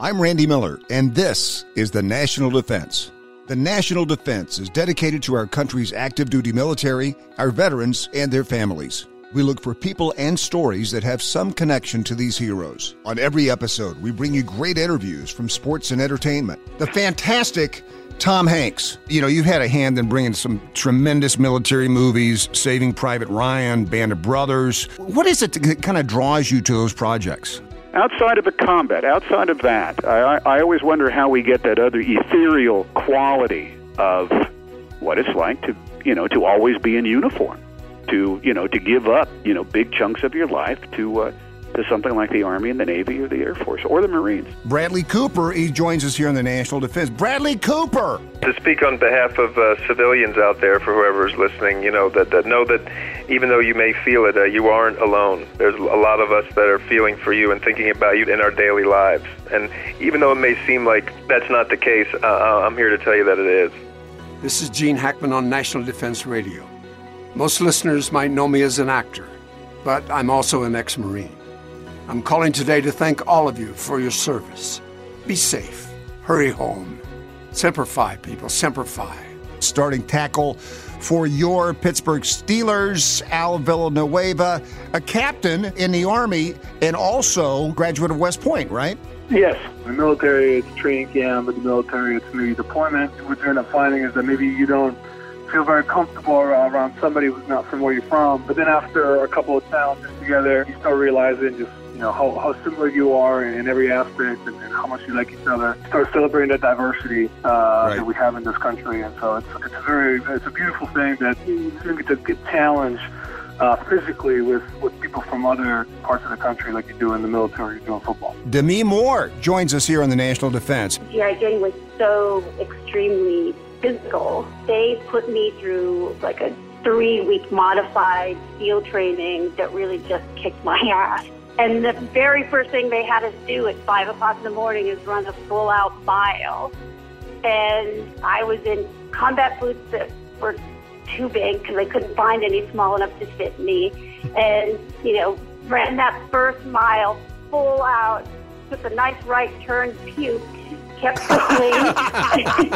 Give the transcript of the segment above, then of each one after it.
I'm Randy Miller, and this is the National Defense. The National Defense is dedicated to our country's active duty military, our veterans, and their families. We look for people and stories that have some connection to these heroes. On every episode, we bring you great interviews from sports and entertainment. The fantastic Tom Hanks. You know, you've had a hand in bringing some tremendous military movies, Saving Private Ryan, Band of Brothers. What is it that kind of draws you to those projects? Outside of the combat, outside of that, I, I always wonder how we get that other ethereal quality of what it's like to, you know, to always be in uniform to you know to give up you know big chunks of your life to uh, to something like the Army and the Navy or the Air Force or the Marines. Bradley Cooper, he joins us here in the National Defense. Bradley Cooper. To speak on behalf of uh, civilians out there, for whoever's listening, you know that, that know that even though you may feel it, uh, you aren't alone. There's a lot of us that are feeling for you and thinking about you in our daily lives. And even though it may seem like that's not the case, uh, uh I'm here to tell you that it is. This is Gene Hackman on National Defense Radio. Most listeners might know me as an actor, but I'm also an ex Marine. I'm calling today to thank all of you for your service. Be safe. Hurry home. Semper Fi, people. Semper Fi. Starting tackle for your Pittsburgh Steelers, Al Villanueva, a captain in the Army and also graduate of West Point, right? Yes. The military, it's training camp, but the military, it's maybe deployment. What you're end up finding is that maybe you don't feel very comfortable around somebody who's not from where you're from. But then after a couple of challenges together, you start realizing just you know how, how similar you are in, in every aspect and, and, how much you like each other. Start celebrating that diversity uh, right. that we have in this country, and so it's it's a very it's a beautiful thing that you get to get challenged. Uh, physically with, with people from other parts of the country like you do in the military you doing football. Demi Moore joins us here on the National Defense. GI Jane was so extremely physical. They put me through like a three week modified field training that really just kicked my ass. And the very first thing they had us do at five o'clock in the morning is run a full out mile. And I was in combat boots that were too big because I couldn't find any small enough to fit me. And, you know, ran that first mile full out, took a nice right turn, puked, kept going.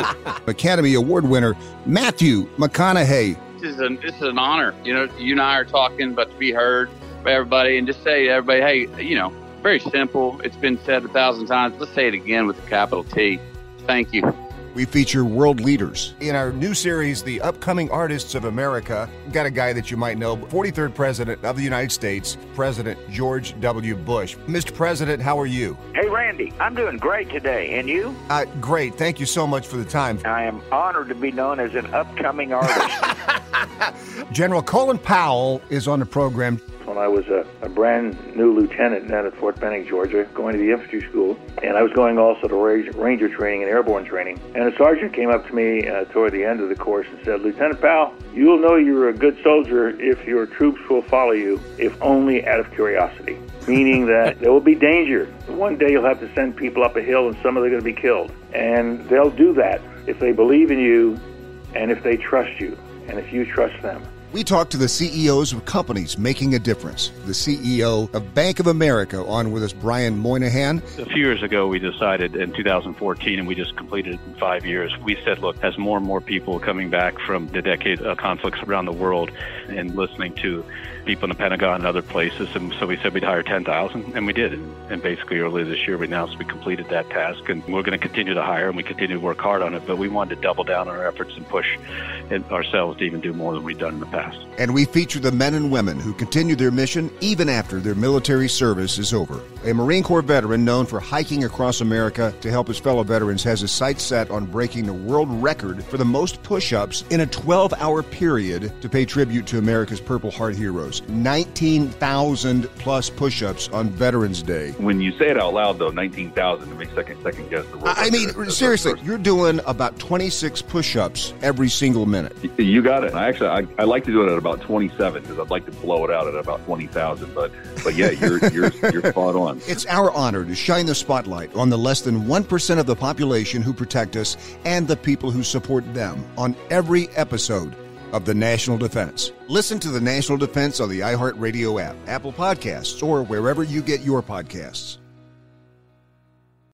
Academy Award winner Matthew McConaughey. This is, an, this is an honor. You know, you and I are talking, but to be heard by everybody and just say to everybody, hey, you know, very simple. It's been said a thousand times. Let's say it again with a capital T. Thank you. We feature world leaders. In our new series, The Upcoming Artists of America, got a guy that you might know, 43rd President of the United States, President George W. Bush. Mr. President, how are you? Hey, Randy, I'm doing great today. And you? Uh, great. Thank you so much for the time. I am honored to be known as an upcoming artist. General Colin Powell is on the program when I was a, a brand new lieutenant down at Fort Benning, Georgia, going to the infantry school. And I was going also to ranger training and airborne training. And a sergeant came up to me uh, toward the end of the course and said, Lieutenant Powell, you'll know you're a good soldier if your troops will follow you, if only out of curiosity. Meaning that there will be danger. One day you'll have to send people up a hill and some of them are going to be killed. And they'll do that if they believe in you and if they trust you and if you trust them. We talk to the CEOs of companies making a difference. The CEO of Bank of America on with us, Brian Moynihan. A few years ago, we decided in 2014, and we just completed it in five years. We said, look, as more and more people coming back from the decade of conflicts around the world and listening to people in the Pentagon and other places. And so we said we'd hire 10,000, and we did. And basically, earlier this year, we announced we completed that task, and we're going to continue to hire, and we continue to work hard on it. But we wanted to double down on our efforts and push ourselves to even do more than we've done in the past. And we feature the men and women who continue their mission even after their military service is over. A Marine Corps veteran known for hiking across America to help his fellow veterans has his sights set on breaking the world record for the most push ups in a 12 hour period to pay tribute to America's Purple Heart heroes. 19,000 plus push ups on Veterans Day. When you say it out loud, though, 19,000, to make second, second guess the world. I mean, seriously, you're doing about 26 push ups every single minute. You got it. I actually, I, I like do it at about 27 because I'd like to blow it out at about 20,000. But, but yeah, you're, you're, you're spot on. It's our honor to shine the spotlight on the less than 1% of the population who protect us and the people who support them on every episode of the National Defense. Listen to the National Defense on the iHeartRadio app, Apple Podcasts, or wherever you get your podcasts.